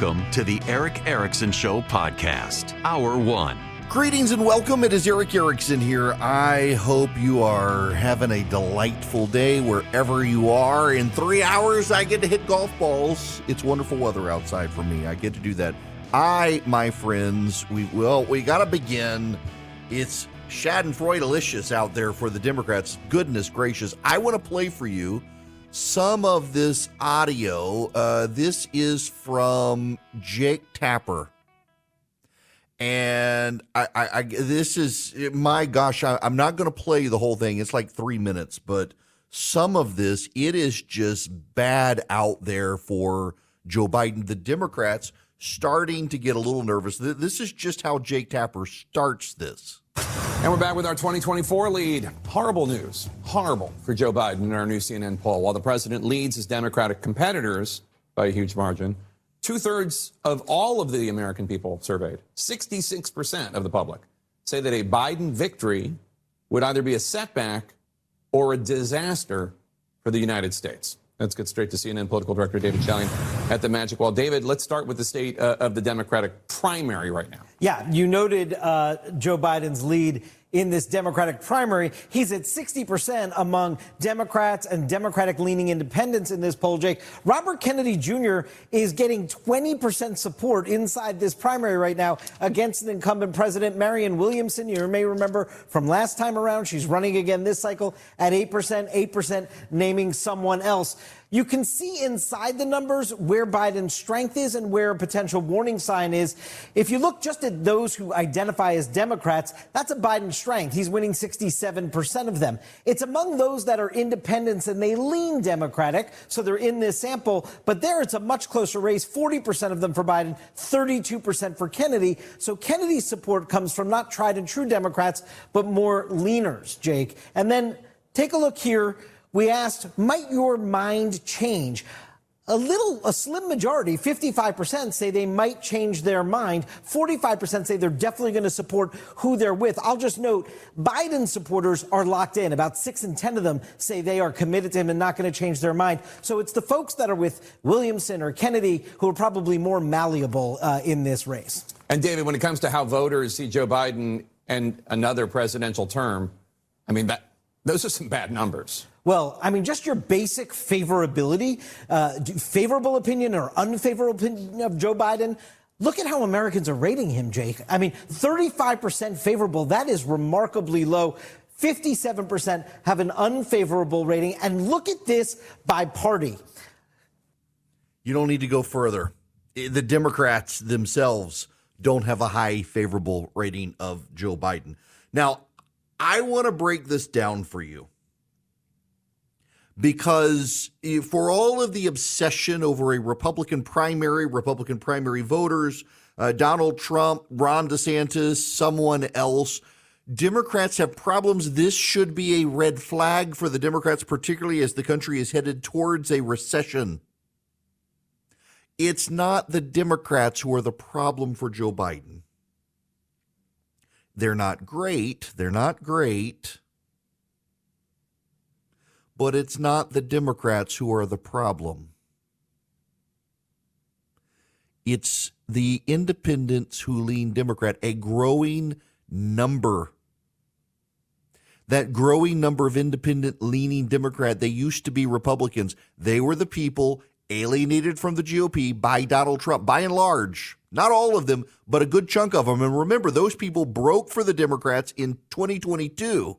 Welcome to the Erick Erickson Show podcast, Hour One. Greetings and welcome. It is Erick Erickson here. I hope you are having a delightful day wherever you are. In three hours, I get to hit golf balls. It's wonderful weather outside for me. I get to do that. I, my friends, we well, we got to begin. It's Schadenfreude delicious out there for the Democrats. Goodness gracious! I want to play for you some of this audio. Uh, this is from Jake Tapper. And I, I, I this is my gosh, I, I'm not going to play the whole thing. It's like three minutes, but some of this, it is just bad out there for Joe Biden. The Democrats starting to get a little nervous. This is just how Jake Tapper starts this. And we're back with our 2024 lead. Horrible news. Horrible for Joe Biden in our new CNN poll. While the president leads his Democratic competitors by a huge margin, two thirds of all of the American people surveyed, 66% of the public, say that a Biden victory would either be a setback or a disaster for the United States. Let's get straight to CNN political director David Chalian at the Magic Wall. David, let's start with the state uh, of the Democratic primary right now. Yeah, you noted uh, Joe Biden's lead in this Democratic primary. He's at 60% among Democrats and Democratic leaning independents in this poll, Jake. Robert Kennedy Jr. is getting 20% support inside this primary right now against an incumbent president, Marianne Williamson. You may remember from last time around, she's running again this cycle at 8%, 8% naming someone else. You can see inside the numbers where Biden's strength is and where a potential warning sign is. If you look just at those who identify as Democrats, that's a Biden strength. He's winning 67% of them. It's among those that are independents and they lean Democratic, so they're in this sample, but there it's a much closer race 40% of them for Biden, 32% for Kennedy. So Kennedy's support comes from not tried and true Democrats, but more leaners, Jake. And then take a look here we asked, might your mind change? A little, a slim majority, 55% say they might change their mind. 45% say they're definitely going to support who they're with. I'll just note Biden supporters are locked in. About six in 10 of them say they are committed to him and not going to change their mind. So it's the folks that are with Williamson or Kennedy who are probably more malleable uh, in this race. And David, when it comes to how voters see Joe Biden and another presidential term, I mean, that, those are some bad numbers. Well, I mean, just your basic favorability, uh, favorable opinion or unfavorable opinion of Joe Biden. Look at how Americans are rating him, Jake. I mean, 35% favorable. That is remarkably low. 57% have an unfavorable rating. And look at this by party. You don't need to go further. The Democrats themselves don't have a high favorable rating of Joe Biden. Now, I want to break this down for you because for all of the obsession over a Republican primary, Republican primary voters, uh, Donald Trump, Ron DeSantis, someone else, Democrats have problems. This should be a red flag for the Democrats, particularly as the country is headed towards a recession. It's not the Democrats who are the problem for Joe Biden. They're not great. They're not great but it's not the Democrats who are the problem. It's the independents who lean Democrat, a growing number. that growing number of independent leaning Democrat, they used to be Republicans. They were the people alienated from the GOP by Donald Trump, by and large. Not all of them, but a good chunk of them. And remember, those people broke for the Democrats in 2022,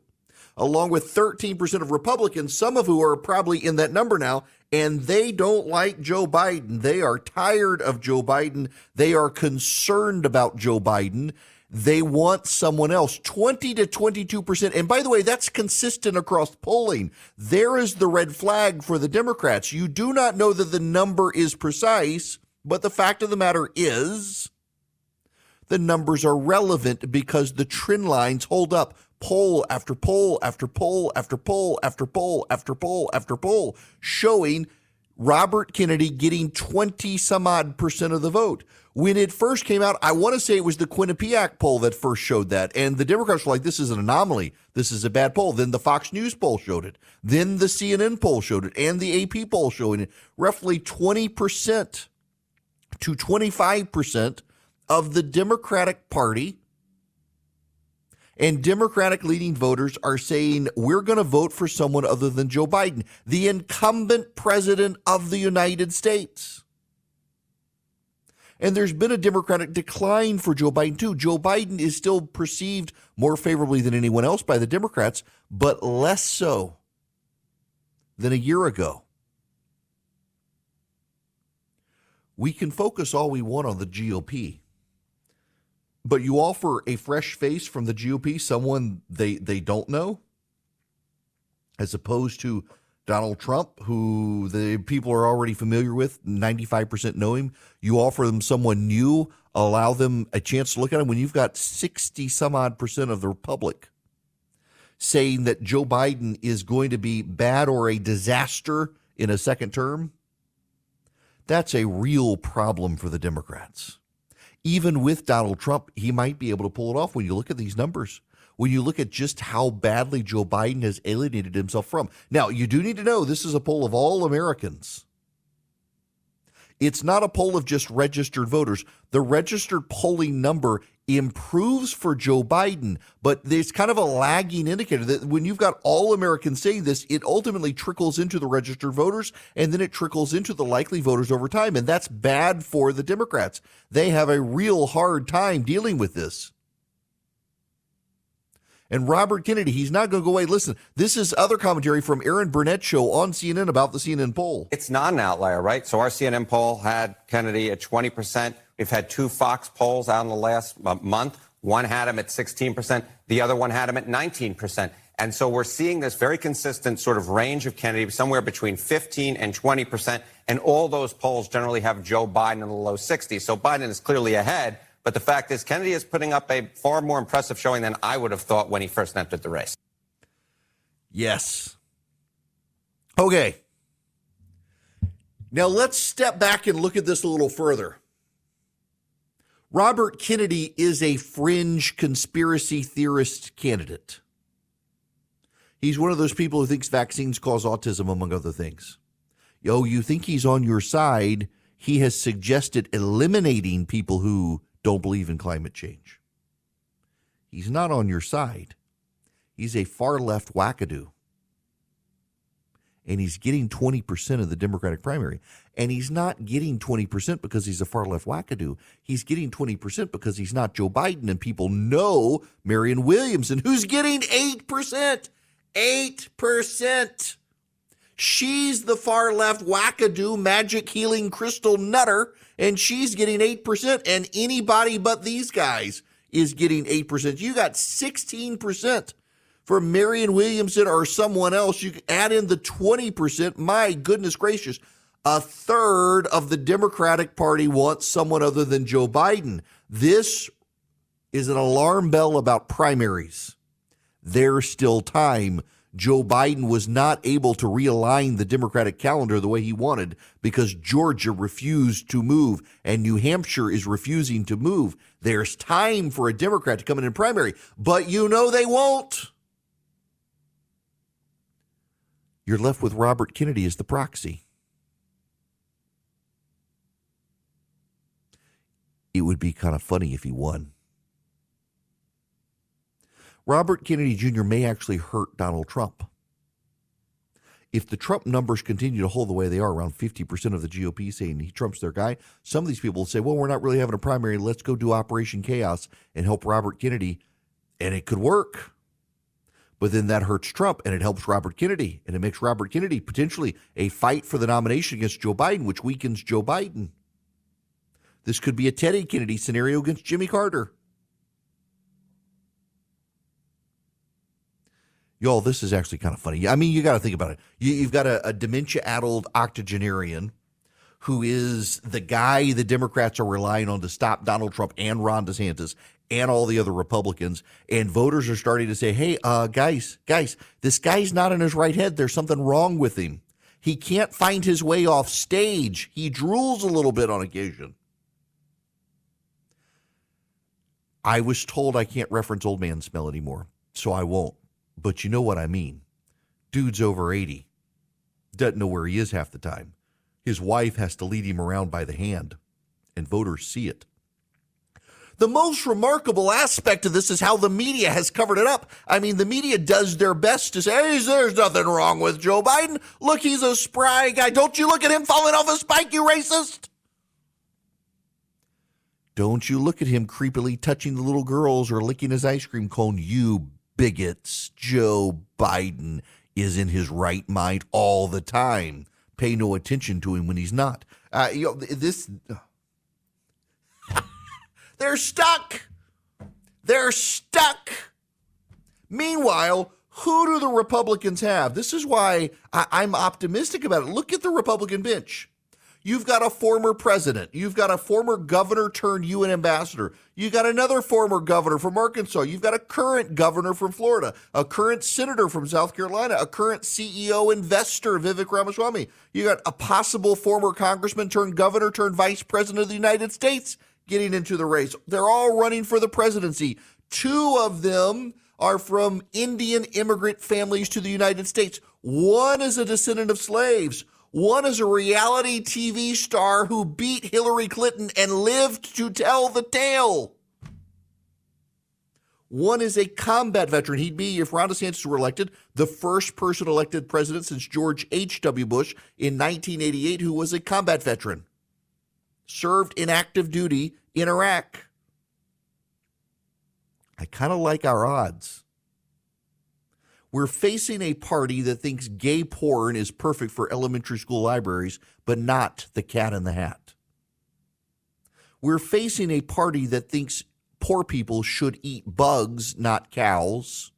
along with 13% of Republicans, some of who are probably in that number now, and they don't like Joe Biden. They are tired of Joe Biden. They are concerned about Joe Biden. They want someone else. 20 to 22%. And by the way, that's consistent across polling. There is the red flag for the Democrats. You do not know that the number is precise, but the fact of the matter is the numbers are relevant because the trend lines hold up. Poll after poll after poll after poll after poll after poll after poll showing Robert Kennedy getting 20 some odd percent of the vote. When it first came out, I want to say it was the Quinnipiac poll that first showed that. And the Democrats were like, this is an anomaly. This is a bad poll. Then the Fox News poll showed it. Then the CNN poll showed it. And the AP poll showing it. Roughly 20% to 25% of the Democratic Party and Democratic leading voters are saying we're going to vote for someone other than Joe Biden, the incumbent president of the United States. And there's been a Democratic decline for Joe Biden, too. Joe Biden is still perceived more favorably than anyone else by the Democrats, but less so than a year ago. We can focus all we want on the GOP but you offer a fresh face from the GOP, someone they they don't know, as opposed to Donald Trump, who the people are already familiar with, 95% know him. You offer them someone new, allow them a chance to look at him when you've got 60 some odd percent of the Republic saying that Joe Biden is going to be bad or a disaster in a second term. That's a real problem for the Democrats even with Donald Trump, he might be able to pull it off when you look at these numbers. When you look at just how badly Joe Biden has alienated himself from. Now, you do need to know this is a poll of all Americans. It's not a poll of just registered voters. The registered polling number improves for Joe Biden, but there's kind of a lagging indicator that when you've got all Americans saying this, it ultimately trickles into the registered voters and then it trickles into the likely voters over time. And that's bad for the Democrats. They have a real hard time dealing with this. And Robert Kennedy, he's not going to go away. Listen, this is other commentary from Erin Burnett show on CNN about the CNN poll. It's not an outlier, right? So our CNN poll had Kennedy at 20%. We've had two Fox polls out in the last month. One had him at 16%. The other one had him at 19%. And so we're seeing this very consistent sort of range of Kennedy, somewhere between 15 and 20%. And all those polls generally have Joe Biden in the low 60s. So Biden is clearly ahead. But the fact is, Kennedy is putting up a far more impressive showing than I would have thought when he first entered the race. Yes. Okay. Now let's step back and look at this a little further. Robert Kennedy is a fringe conspiracy theorist candidate. He's one of those people who thinks vaccines cause autism, among other things. Oh, you think he's on your side? He has suggested eliminating people who don't believe in climate change. He's not on your side. He's a far left wackadoo. And he's getting 20% of the Democratic primary. And he's not getting 20% because he's a far left wackadoo. He's getting 20% because he's not Joe Biden. And people know Marianne Williamson, who's getting 8%. 8%. She's the far left wackadoo magic healing crystal nutter and she's getting 8%, and anybody but these guys is getting 8%. You got 16% for Marianne Williamson or someone else. You add in the 20%. My goodness gracious. A third of the Democratic Party wants someone other than Joe Biden. This is an alarm bell about primaries. There's still time Joe Biden was not able to realign the Democratic calendar the way he wanted because Georgia refused to move and New Hampshire is refusing to move. There's time for a Democrat to come in in primary, but you know they won't. You're left with Robert Kennedy as the proxy. It would be kind of funny if he won. Robert Kennedy Jr. may actually hurt Donald Trump. If the Trump numbers continue to hold the way they are, around 50% of the GOP saying he Trump's their guy, some of these people will say, well, we're not really having a primary. Let's go do Operation Chaos and help Robert Kennedy. And it could work. But then that hurts Trump and it helps Robert Kennedy. And it makes Robert Kennedy potentially a fight for the nomination against Joe Biden, which weakens Joe Biden. This could be a Teddy Kennedy scenario against Jimmy Carter. Y'all, this is actually kind of funny. I mean, you got to think about it. You, have got a, a dementia addled octogenarian who is the guy the Democrats are relying on to stop Donald Trump and Ron DeSantis and all the other Republicans. And voters are starting to say, hey, uh, guys, guys, this guy's not in his right head. There's something wrong with him. He can't find his way off stage. He drools a little bit on occasion. I was told I can't reference old man smell anymore, so I won't but you know what I mean. Dude's over 80, doesn't know where he is half the time. His wife has to lead him around by the hand, and voters see it. The most remarkable aspect of this is how the media has covered it up. I mean, the media does their best to say, hey, there's nothing wrong with Joe Biden. Look, he's a spry guy. Don't you look at him falling off a spike, you racist? Don't you look at him creepily touching the little girls or licking his ice cream cone, you bigots. Joe Biden is in his right mind all the time. Pay no attention to him when he's not. Uh, you know, this. They're stuck. They're stuck. Meanwhile, who do the Republicans have? This is why I, am optimistic about it. Look at the Republican bench. You've got a former president. You've got a former governor turned UN ambassador. You've got another former governor from Arkansas. You've got a current governor from Florida, a current senator from South Carolina, a current CEO investor, Vivek Ramaswamy. You got a possible former congressman turned governor turned vice president of the United States getting into the race. They're all running for the presidency. Two of them are from Indian immigrant families to the United States. One is a descendant of slaves. One is a reality TV star who beat Hillary Clinton and lived to tell the tale. One is a combat veteran. He'd be, if Ron DeSantis were elected, the first person elected president since George H.W. Bush in 1988 who was a combat veteran, served in active duty in Iraq. I kind of like our odds. We're facing a party that thinks gay porn is perfect for elementary school libraries, but not the cat in the hat. We're facing a party that thinks poor people should eat bugs, not cows,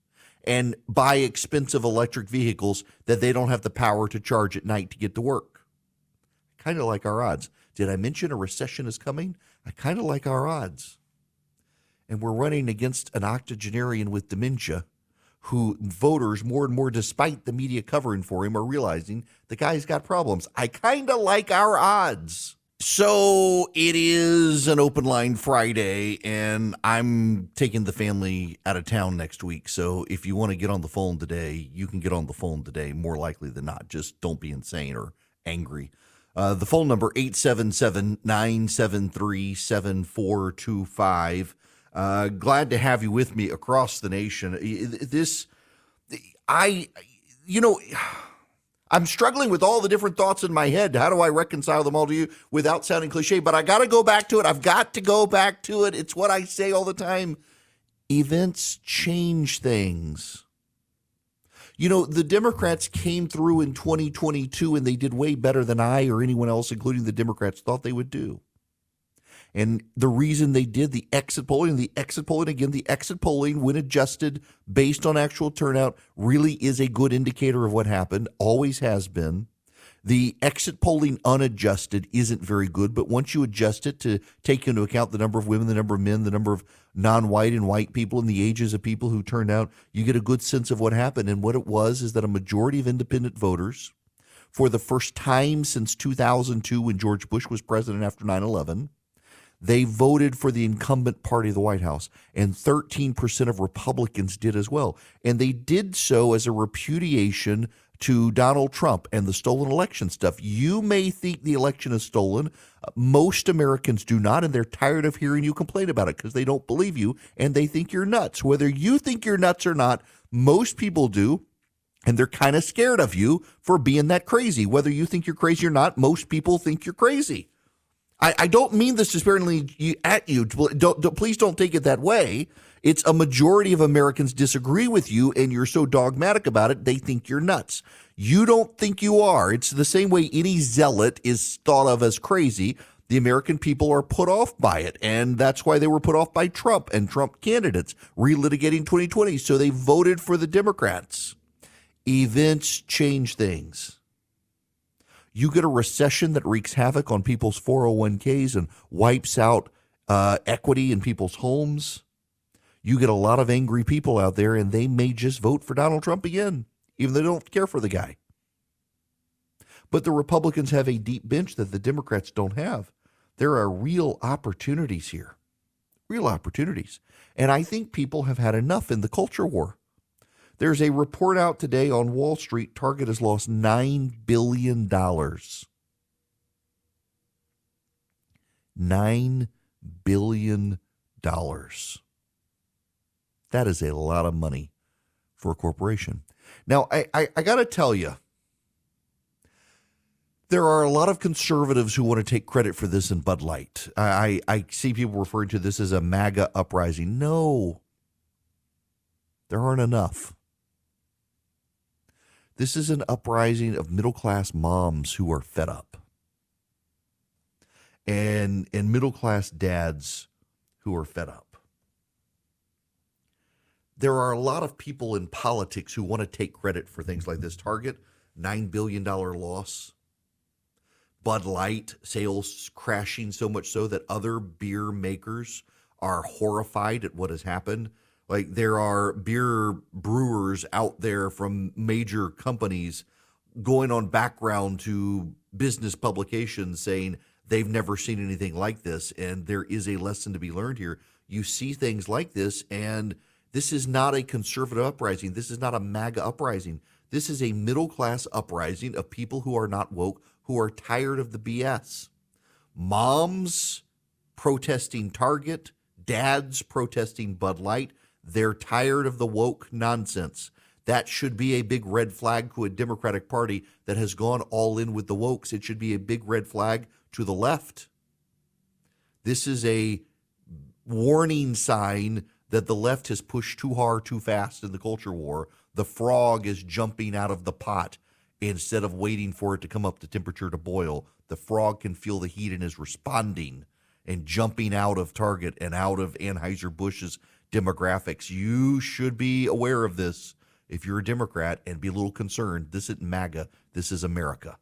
and buy expensive electric vehicles that they don't have the power to charge at night to get to work. Kind of like our odds. Did I mention a recession is coming? I kind of like our odds. And we're running against an octogenarian with dementia who voters more and more, despite the media covering for him, are realizing the guy's got problems. I kind of like our odds. So it is an open line Friday, and I'm taking the family out of town next week. So if you want to get on the phone today, you can get on the phone today, more likely than not. Just don't be insane or angry. Uh, the phone number 877 973 7425. Uh, glad to have you with me across the nation. This, I, you know, I'm struggling with all the different thoughts in my head. How do I reconcile them all to you without sounding cliche? But I got to go back to it. I've got to go back to it. It's what I say all the time. Events change things. You know, the Democrats came through in 2022 and they did way better than I or anyone else, including the Democrats, thought they would do. And the reason they did the exit polling, the exit polling, again, the exit polling, when adjusted based on actual turnout, really is a good indicator of what happened, always has been. The exit polling unadjusted isn't very good, but once you adjust it to take into account the number of women, the number of men, the number of non white and white people, and the ages of people who turned out, you get a good sense of what happened. And what it was is that a majority of independent voters, for the first time since 2002, when George Bush was president after 9 11, they voted for the incumbent party of the White House, and 13% of Republicans did as well. And they did so as a repudiation to Donald Trump and the stolen election stuff. You may think the election is stolen. Most Americans do not, and they're tired of hearing you complain about it because they don't believe you and they think you're nuts. Whether you think you're nuts or not, most people do. And they're kind of scared of you for being that crazy. Whether you think you're crazy or not, most people think you're crazy. I, I don't mean this disparagingly at you. Don't, don't, please don't take it that way. It's a majority of Americans disagree with you and you're so dogmatic about it, they think you're nuts. You don't think you are. It's the same way any zealot is thought of as crazy. The American people are put off by it. And that's why they were put off by Trump and Trump candidates relitigating 2020. So they voted for the Democrats. Events change things. You get a recession that wreaks havoc on people's 401ks and wipes out uh, equity in people's homes you get a lot of angry people out there, and they may just vote for Donald Trump again, even though they don't care for the guy. But the Republicans have a deep bench that the Democrats don't have. There are real opportunities here, real opportunities. And I think people have had enough in the culture war. There's a report out today on Wall Street Target has lost $9 billion. $9 billion. That is a lot of money for a corporation. Now, I, I, I got to tell you, there are a lot of conservatives who want to take credit for this in Bud Light. I, I see people referring to this as a MAGA uprising. No, there aren't enough. This is an uprising of middle class moms who are fed up. And, and middle class dads who are fed up there are a lot of people in politics who want to take credit for things like this. Target, $9 billion loss. Bud Light sales crashing so much so that other beer makers are horrified at what has happened. Like there are beer brewers out there from major companies going on background to business publications saying they've never seen anything like this. And there is a lesson to be learned here. You see things like this and – this is not a conservative uprising. This is not a MAGA uprising. This is a middle class uprising of people who are not woke, who are tired of the BS. Moms protesting Target, dads protesting Bud Light. They're tired of the woke nonsense. That should be a big red flag to a Democratic Party that has gone all in with the wokes. It should be a big red flag to the left. This is a warning sign that the left has pushed too hard, too fast in the culture war. The frog is jumping out of the pot instead of waiting for it to come up to temperature to boil. The frog can feel the heat and is responding and jumping out of Target and out of Anheuser-Busch's demographics. You should be aware of this if you're a Democrat and be a little concerned. This isn't MAGA, this is America.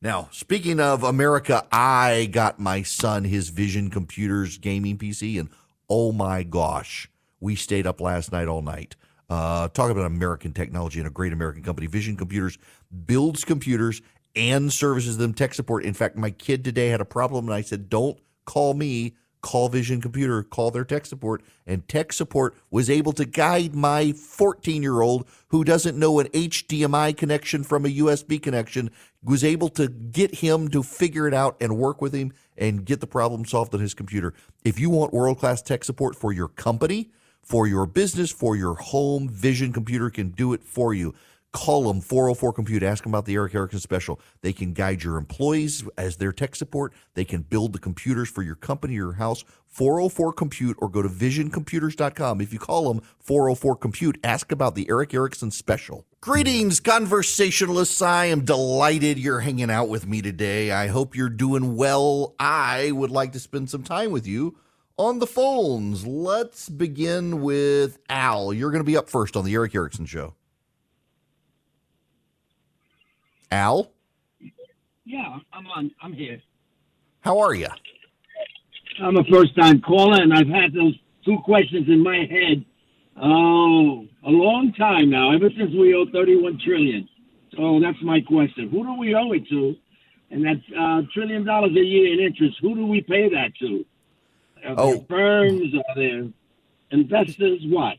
Now, speaking of America, I got my son his Vision Computers gaming PC, and oh my gosh, we stayed up last night all night. Uh, talk about American technology and a great American company. Vision Computers builds computers and services them tech support. In fact, my kid today had a problem, and I said, "Don't call me. Call Vision Computer. Call their tech support." And tech support was able to guide my 14-year-old who doesn't know an HDMI connection from a USB connection. Was able to get him to figure it out and work with him and get the problem solved on his computer. If you want world class tech support for your company, for your business, for your home, Vision Computer can do it for you. Call them 404 Compute. Ask them about the Erick Erickson special. They can guide your employees as their tech support. They can build the computers for your company or your house. 404 Compute or go to visioncomputers.com. If you call them 404 Compute, ask about the Erick Erickson special. Greetings, conversationalists. I am delighted you're hanging out with me today. I hope you're doing well. I would like to spend some time with you on the phones. Let's begin with Al. You're going to be up first on the Erick Erickson show. Al? Yeah, I'm on. I'm here. How are you? I'm a first time caller, and I've had those two questions in my head. Oh, a long time now, ever since we owe 31 trillion. So that's my question. Who do we owe it to? And that's uh, trillion dollars a year in interest. Who do we pay that to? Are oh. firms? Are there investors? What?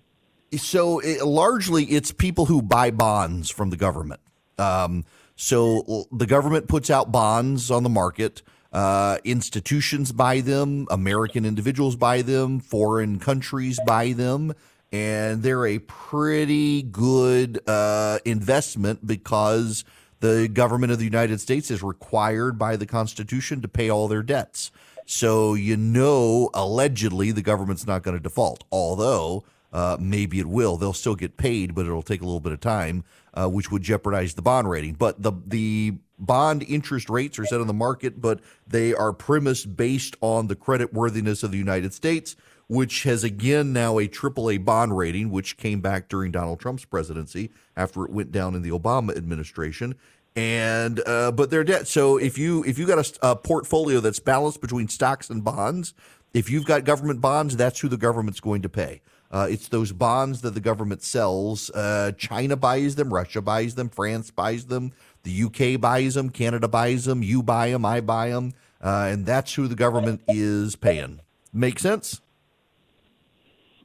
So it, largely, it's people who buy bonds from the government. Um, so the government puts out bonds on the market. Uh, institutions buy them, American individuals buy them, foreign countries buy them, and they're a pretty good uh, investment because the government of the United States is required by the Constitution to pay all their debts. So you know, allegedly, the government's not going to default, although uh, maybe it will. They'll still get paid, but it'll take a little bit of time, uh, which would jeopardize the bond rating. But the the bond interest rates are set on the market, but they are premised based on the credit worthiness of the United States, which has again now a AAA bond rating, which came back during Donald Trump's presidency after it went down in the Obama administration and uh, but they're debt. So if you if you got a, a, portfolio that's balanced between stocks and bonds, if you've got government bonds, that's who the government's going to pay. Uh, it's those bonds that the government sells. Uh, China buys them, Russia buys them, France buys them, the UK buys them, Canada buys them, you buy them, I buy them, uh, and that's who the government is paying. Make sense?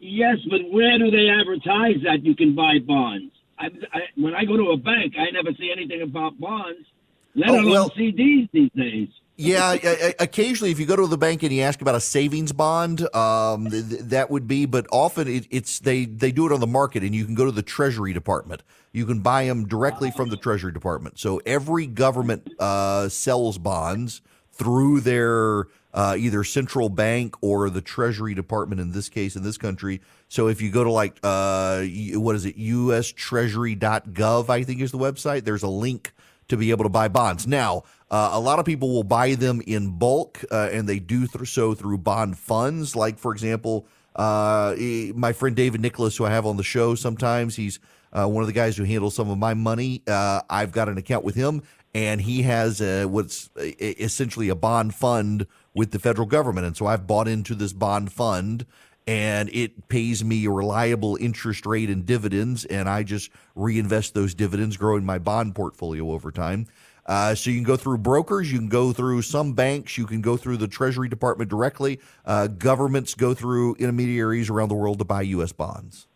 Yes, but where do they advertise that you can buy bonds? I, I, when I go to a bank, I never see anything about bonds, let oh, alone well, CDs these days. Yeah, occasionally, if you go to the bank and you ask about a savings bond, um, th- that would be. But often, it, it's they they do it on the market, and you can go to the Treasury Department. You can buy them directly from the Treasury Department. So every government uh, sells bonds through their uh, either central bank or the Treasury Department in this case, in this country. So if you go to like, uh, what is it, ustreasury.gov, I think is the website, there's a link to be able to buy bonds. Now, uh, a lot of people will buy them in bulk, uh, and they do th- so through bond funds. Like, for example, uh, my friend David Nicholas, who I have on the show sometimes, he's uh, one of the guys who handles some of my money. Uh, I've got an account with him, and he has a, what's essentially a bond fund with the federal government. And so I've bought into this bond fund and it pays me a reliable interest rate and dividends. And I just reinvest those dividends, growing my bond portfolio over time. Uh, so you can go through brokers, you can go through some banks, you can go through the Treasury Department directly. Uh, governments go through intermediaries around the world to buy U.S. bonds.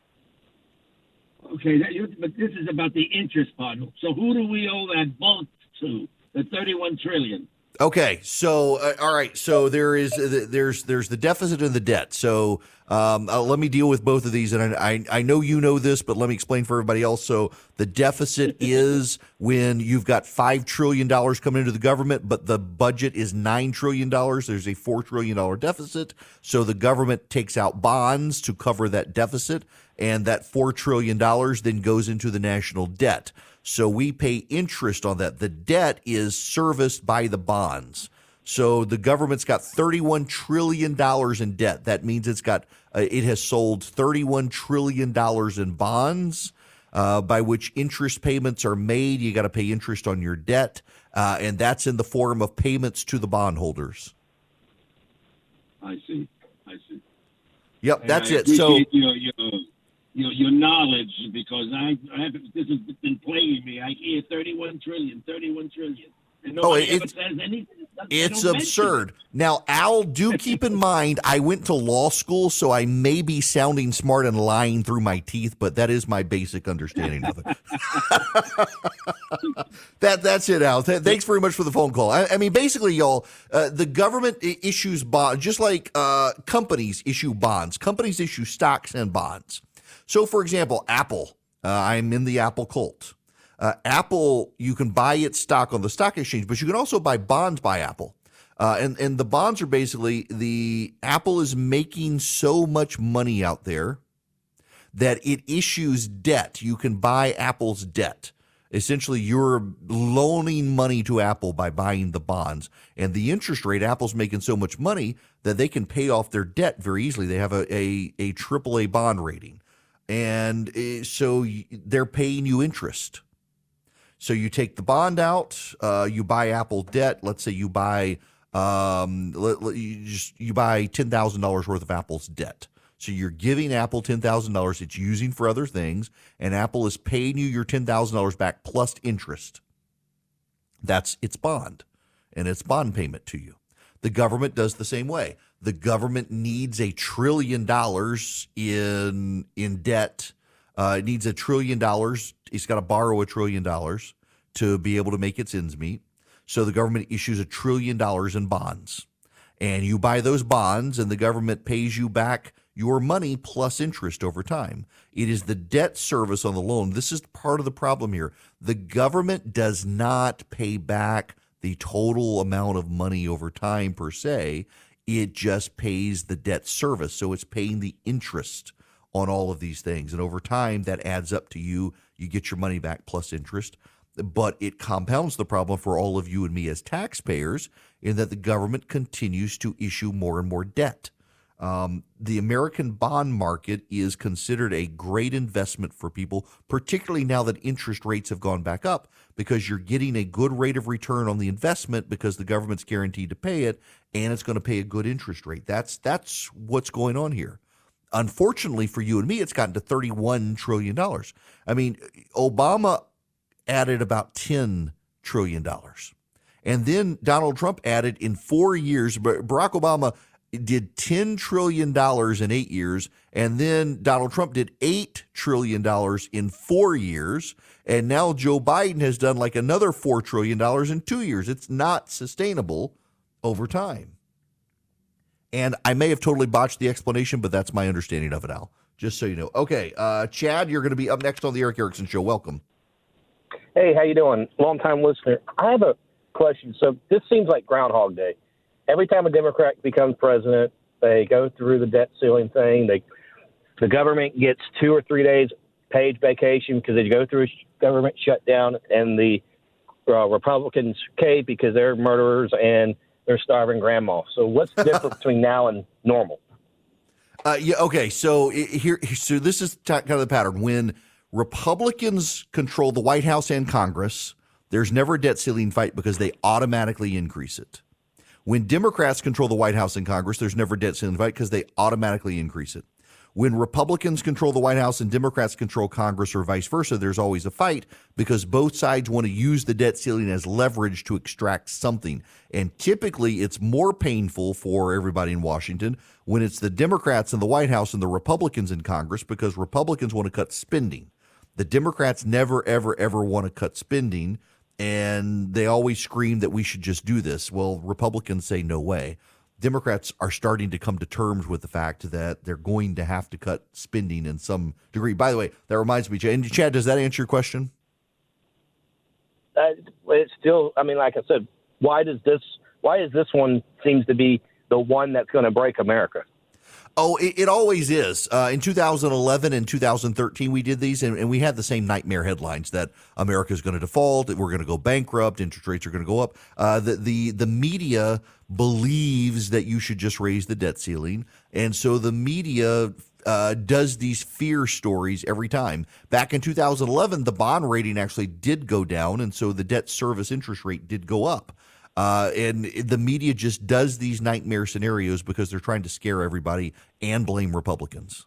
Okay, that, but this is about the interest part. So who do we owe that bulk to? The thirty-one trillion. Okay, so uh, all right, so there is uh, there's there's the deficit and the debt. So um, uh, let me deal with both of these, and I I know you know this, but let me explain for everybody else. So the deficit is when you've got five trillion dollars coming into the government, but the budget is nine trillion dollars. There's a four trillion dollar deficit, so the government takes out bonds to cover that deficit, and that four trillion dollars then goes into the national debt. So we pay interest on that. The debt is serviced by the bonds. So the government's got 31 trillion dollars in debt. That means it's got uh, it has sold 31 trillion dollars in bonds. Uh, by which interest payments are made. You got to pay interest on your debt, uh, and that's in the form of payments to the bondholders. I see. I see. Yep, and that's I it. So your, your, your, your knowledge because I, I have this has been plaguing me. I hear 31 trillion, 31 trillion. And oh, it's, it's absurd. It. Now, Al, do keep in mind, I went to law school, so I may be sounding smart and lying through my teeth, but that is my basic understanding of it. that that's it, Al. Th- thanks very much for the phone call. I, I mean, basically, y'all, uh, the government issues bonds, just like uh, companies issue bonds. Companies issue stocks and bonds. So, for example, Apple. Uh, I'm in the Apple cult. Uh, Apple, you can buy its stock on the stock exchange, but you can also buy bonds by Apple. Uh, and and the bonds are basically the Apple is making so much money out there that it issues debt. You can buy Apple's debt. Essentially, you're loaning money to Apple by buying the bonds, and the interest rate. Apple's making so much money that they can pay off their debt very easily. They have a a, a AAA bond rating and eh, so they're paying you interest. So you take the bond out, uh, you buy Apple debt. Let's say you buy um, you just you buy ten thousand dollars worth of Apple's debt. So you're giving Apple ten thousand dollars it's using for other things, and Apple is paying you your ten thousand dollars back plus interest. That's its bond, and its bond payment to you. The government does the same way the government needs a trillion dollars in in debt Uh, it needs a trillion dollars. It's got to borrow a trillion dollars to be able to make its ends meet. So the government issues a trillion dollars in bonds. And you buy those bonds, and the government pays you back your money plus interest over time. It is the debt service on the loan. This is part of the problem here. The government does not pay back the total amount of money over time per se. It just pays the debt service. So it's paying the interest on all of these things. And over time, that adds up to you. You get your money back plus interest. But it compounds the problem for all of you and me as taxpayers in that the government continues to issue more and more debt. Um, the American bond market is considered a great investment for people, particularly now that interest rates have gone back up, because you're getting a good rate of return on the investment because the government's guaranteed to pay it, and it's going to pay a good interest rate. That's that's what's going on here. Unfortunately for you and me, it's gotten to 31 trillion dollars. I mean, Obama added about 10 trillion dollars. And then Donald Trump added in four years, but Barack Obama did $10 trillion in eight years. And then Donald Trump did $8 trillion in four years. And now Joe Biden has done like another $4 trillion in two years. It's not sustainable over time. And I may have totally botched the explanation, but that's my understanding of it, Al. Just so you know. Okay, uh, Chad, you're going to be up next on the Erick Erickson Show. Welcome. Hey, how you doing? Long time listener. I have a question. So this seems like Groundhog Day every time a Democrat becomes president, they go through the debt ceiling thing. They, the government gets two or three days paid vacation because they go through a government shutdown, and the uh, Republicans cave because they're murderers and they're starving grandma. So what's the difference between now and normal? Uh, yeah. Okay. So here, so this is kind of the pattern. When Republicans control the White House and Congress, there's never a debt ceiling fight because they automatically increase it. When Democrats control the White House and Congress, there's never debt ceiling fight because they automatically increase it. When Republicans control the White House and Democrats control Congress or vice versa, there's always a fight because both sides want to use the debt ceiling as leverage to extract something. And typically, it's more painful for everybody in Washington when it's the Democrats in the White House and the Republicans in Congress because Republicans want to cut spending. The Democrats never, ever, ever want to cut spending and they always scream that we should just do this. Well, Republicans say no way. Democrats are starting to come to terms with the fact that they're going to have to cut spending in some degree. By the way, that reminds me, and Chad, does that answer your question? Uh, it's still, I mean, like I said, why does this? Why is this one seems to be the one that's going to break America? Oh, it, it always is. Uh, in 2011 and 2013, we did these, and, and we had the same nightmare headlines that America is going to default, we're going to go bankrupt, interest rates are going to go up. Uh, the, the the media believes that you should just raise the debt ceiling, and so the media uh, does these fear stories every time. Back in 2011, the bond rating actually did go down, and so the debt service interest rate did go up. Uh, and the media just does these nightmare scenarios because they're trying to scare everybody and blame Republicans.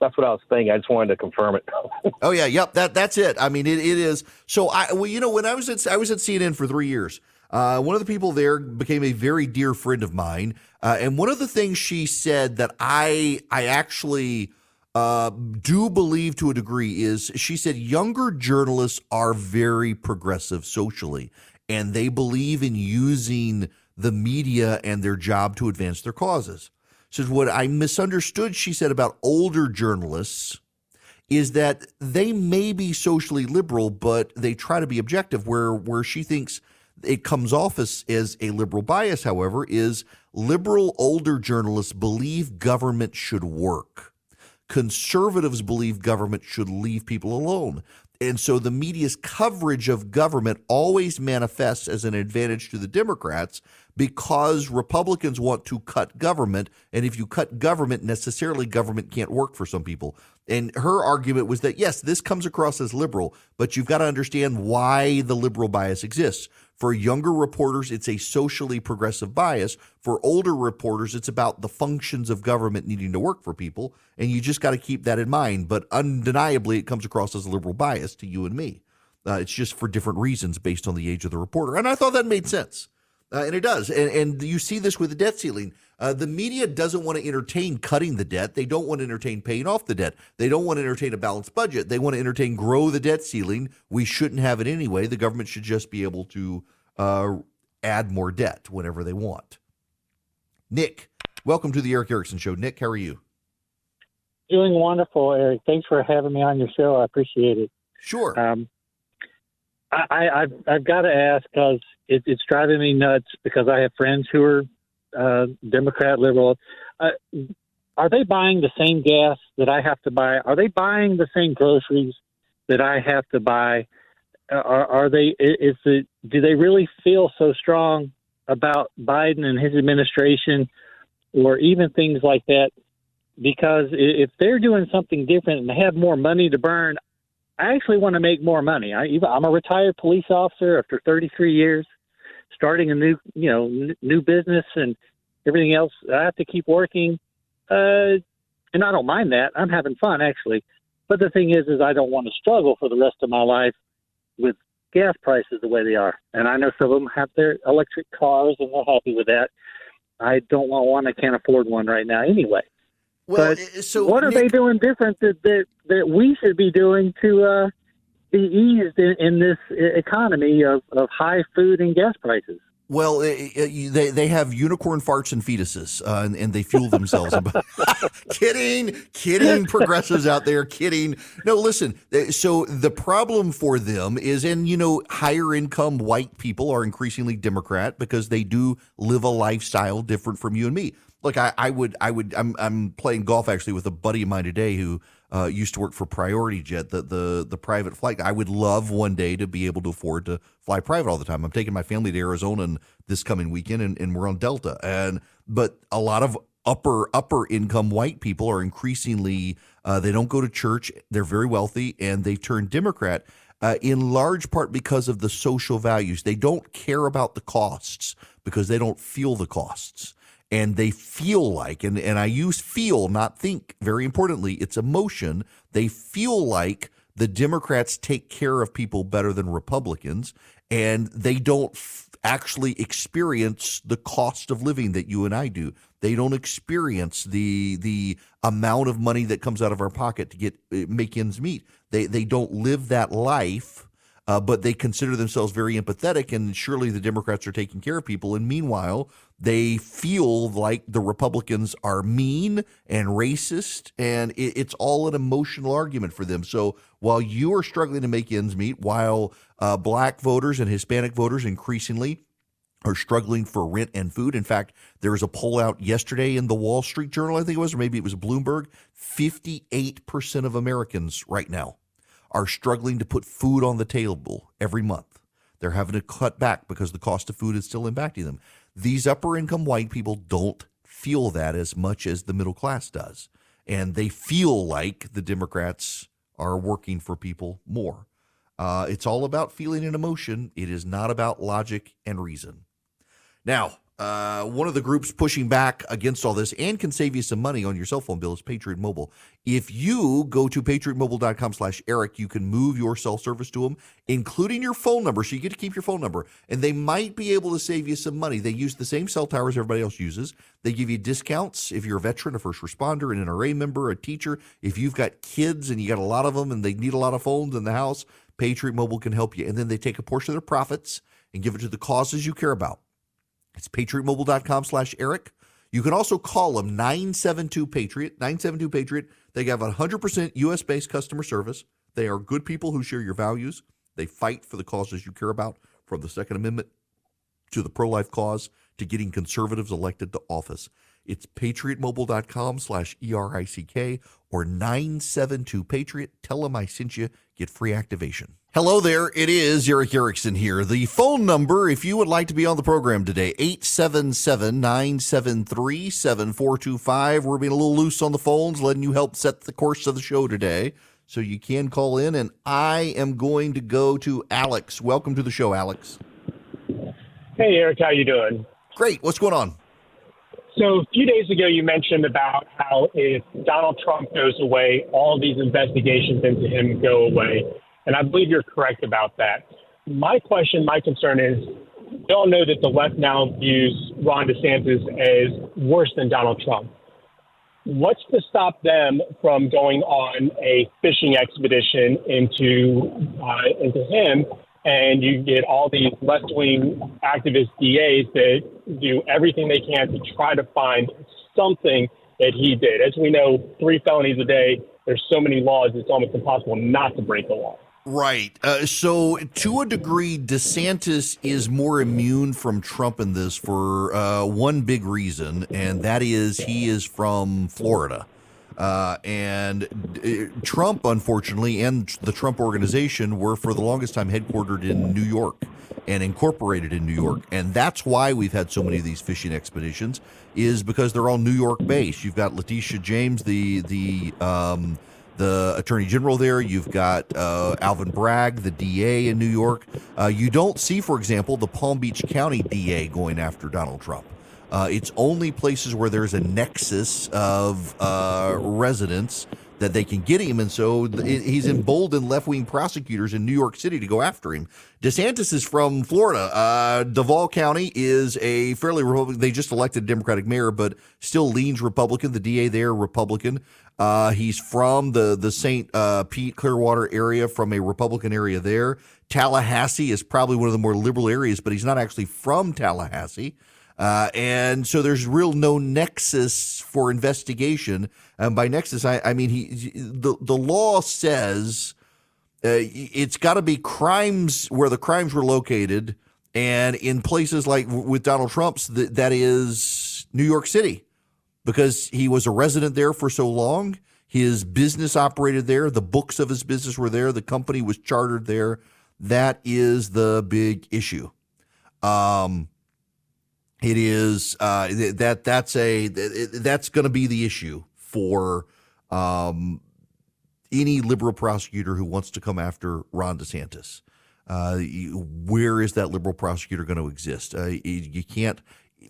That's what I was thinking. I just wanted to confirm it. oh yeah, yep. That that's it. I mean, it, it is. So I, well, you know, when I was at I was at CNN for three years. Uh, one of the people there became a very dear friend of mine, uh, and one of the things she said that I I actually uh, do believe to a degree is she said younger journalists are very progressive socially, and they believe in using the media and their job to advance their causes. So what I misunderstood she said about older journalists is that they may be socially liberal, but they try to be objective. Where where she thinks it comes off as, as a liberal bias, however, is liberal older journalists believe government should work. Conservatives believe government should leave people alone. And so the media's coverage of government always manifests as an advantage to the Democrats because Republicans want to cut government. And if you cut government, necessarily government can't work for some people. And her argument was that, yes, this comes across as liberal, but you've got to understand why the liberal bias exists. For younger reporters, it's a socially progressive bias. For older reporters, it's about the functions of government needing to work for people. And you just got to keep that in mind. But undeniably, it comes across as a liberal bias to you and me. Uh, it's just for different reasons based on the age of the reporter. And I thought that made sense. uh, and it does. And, and you see this with the debt ceiling. Uh, the media doesn't want to entertain cutting the debt. They don't want to entertain paying off the debt. They don't want to entertain a balanced budget. They want to entertain grow the debt ceiling. We shouldn't have it anyway. The government should just be able to uh, add more debt whenever they want. Nick, welcome to the Erick Erickson Show. Nick, how are you? Doing wonderful, Eric. Thanks for having me on your show. I appreciate it. Sure. Um, I, I, I've, I've got to ask because it, it's driving me nuts because I have friends who are uh, Democrat, liberal. Uh, are they buying the same gas that I have to buy? Are they buying the same groceries that I have to buy? Uh, are, are they? Is the Do they really feel so strong about Biden and his administration, or even things like that? Because if they're doing something different and they have more money to burn, I actually want to make more money. I, I'm a retired police officer after 33 years starting a new you know n- new business and everything else. I have to keep working, uh, and I don't mind that. I'm having fun actually. But the thing is, is I don't want to struggle for the rest of my life with gas prices the way they are. And I know some of them have their electric cars and they're happy with that. I don't want one. I can't afford one right now anyway. Well, but so what are Nick, they doing different that, that that we should be doing to uh, be eased in, in this economy of, of high food and gas prices? Well, eh, eh, they they have unicorn farts and fetuses, uh, and, and, they fuel themselves. kidding, kidding, progressives out there, kidding. No, listen. Eh, so the problem for them is, and you know, higher income white people are increasingly Democrat because they do live a lifestyle different from you and me. Look, I, I would, I would, I'm, I'm playing golf actually with a buddy of mine today who uh, used to work for Priority Jet, the, the the private flight. I would love one day to be able to afford to fly private all the time. I'm taking my family to Arizona this coming weekend, and, and we're on Delta. And but a lot of upper upper income white people are increasingly uh, they don't go to church. They're very wealthy, and they turn Democrat. Uh, in large part because of the social values. They don't care about the costs because they don't feel the costs and they feel like and, and i use feel not think very importantly it's emotion. They feel like the democrats take care of people better than republicans and they don't f- actually experience the cost of living that you and i do. They don't experience the the amount of money that comes out of our pocket to get uh, make ends meet. They they don't live that life uh, but they consider themselves very empathetic, and surely the Democrats are taking care of people. And meanwhile, they feel like the Republicans are mean and racist, and it, it's all an emotional argument for them. So while you are struggling to make ends meet, while uh, black voters and Hispanic voters increasingly are struggling for rent and food. In fact, there was a poll out yesterday in the Wall Street Journal, I think it was, or maybe it was Bloomberg. 58% of Americans right now are struggling to put food on the table every month. They're having to cut back because the cost of food is still impacting them. These upper income white people don't feel that as much as the middle class does. And they feel like the Democrats are working for people more. Uh, it's all about feeling and emotion. It is not about logic and reason. Now, uh, one of the groups pushing back against all this and can save you some money on your cell phone bill is Patriot Mobile. If you go to patriotmobile.com slash Erick, you can move your cell service to them, including your phone number. So you get to keep your phone number. And they might be able to save you some money. They use the same cell towers everybody else uses. They give you discounts if you're a veteran, a first responder, an NRA member, a teacher. If you've got kids and you got a lot of them and they need a lot of phones in the house, Patriot Mobile can help you. And then they take a portion of their profits and give it to the causes you care about. It's patriotmobile.com slash Erick. You can also call them 972 Patriot, 972 Patriot. They have 100% US based customer service. They are good people who share your values. They fight for the causes you care about, from the Second Amendment to the pro life cause to getting conservatives elected to office. It's patriotmobile.com slash E-R-I-C-K or 972 Patriot. Tell them I sent you. Get free activation. Hello there. It is Erick Erickson here. The phone number, if you would like to be on the program today, 877 973 7425. We're being a little loose on the phones, letting you help set the course of the show today. So you can call in, and I am going to go to Alex. Welcome to the show, Alex. Hey, Erick. How you doing? Great. What's going on? So a few days ago, you mentioned about how if Donald Trump goes away, all these investigations into him go away. And I believe you're correct about that. My question, my concern is we all know that the left now views Ron DeSantis as worse than Donald Trump. What's to stop them from going on a fishing expedition into uh, into him? And you get all these left-wing activist DAs that do everything they can to try to find something that he did. As we know, three felonies a day. There's so many laws; it's almost impossible not to break the law. Right. Uh, so, to a degree, DeSantis is more immune from Trump in this for uh, one big reason, and that is he is from Florida. Uh, and uh, Trump, unfortunately, and the Trump organization were for the longest time headquartered in New York and incorporated in New York. And that's why we've had so many of these fishing expeditions, is because they're all New York based. You've got Letitia James, the, the, um, the attorney general there. You've got uh, Alvin Bragg, the DA in New York. Uh, you don't see, for example, the Palm Beach County DA going after Donald Trump. Uh, it's only places where there's a nexus of uh, residents that they can get him, and so th- he's emboldened left-wing prosecutors in New York City to go after him. DeSantis is from Florida. Uh, Duval County is a fairly Republican. They just elected a Democratic mayor, but still leans Republican. The DA there, Republican. Uh, he's from the the St. Uh, Pete Clearwater area, from a Republican area there. Tallahassee is probably one of the more liberal areas, but he's not actually from Tallahassee. Uh, and so there's real no nexus for investigation. And by nexus, I, I mean he the the law says uh, it's got to be crimes where the crimes were located, and in places like with Donald Trump's, that, that is New York City, because he was a resident there for so long. His business operated there. The books of his business were there. The company was chartered there. That is the big issue. Um, it is uh, that that's a that's going to be the issue for um, any liberal prosecutor who wants to come after Ron DeSantis. Uh, where is that liberal prosecutor going to exist? Uh, you can't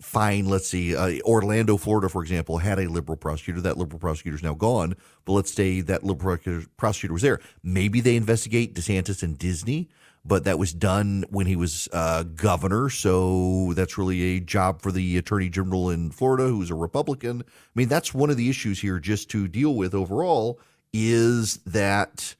find, let's see, uh, Orlando, Florida, for example, had a liberal prosecutor. That liberal prosecutor is now gone, but let's say that liberal prosecutor was there. Maybe they investigate DeSantis and Disney but that was done when he was uh, governor. So that's really a job for the attorney general in Florida, who's a Republican. I mean, that's one of the issues here just to deal with overall is that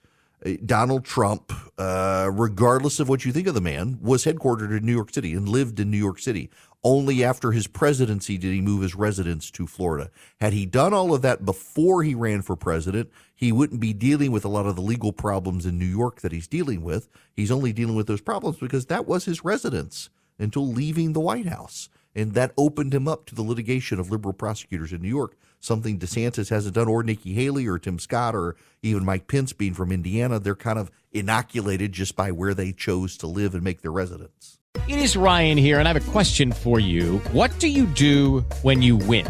uh, Donald Trump, uh, regardless of what you think of the man, was headquartered in New York City and lived in New York City. Only after his presidency did he move his residence to Florida. Had he done all of that before he ran for president, he wouldn't be dealing with a lot of the legal problems in New York that he's dealing with. He's only dealing with those problems because that was his residence until leaving the White House. And that opened him up to the litigation of liberal prosecutors in New York, something DeSantis hasn't done, or Nikki Haley, or Tim Scott, or even Mike Pence being from Indiana. They're kind of inoculated just by where they chose to live and make their residence. It is Ryan here, and I have a question for you. What do you do when you win?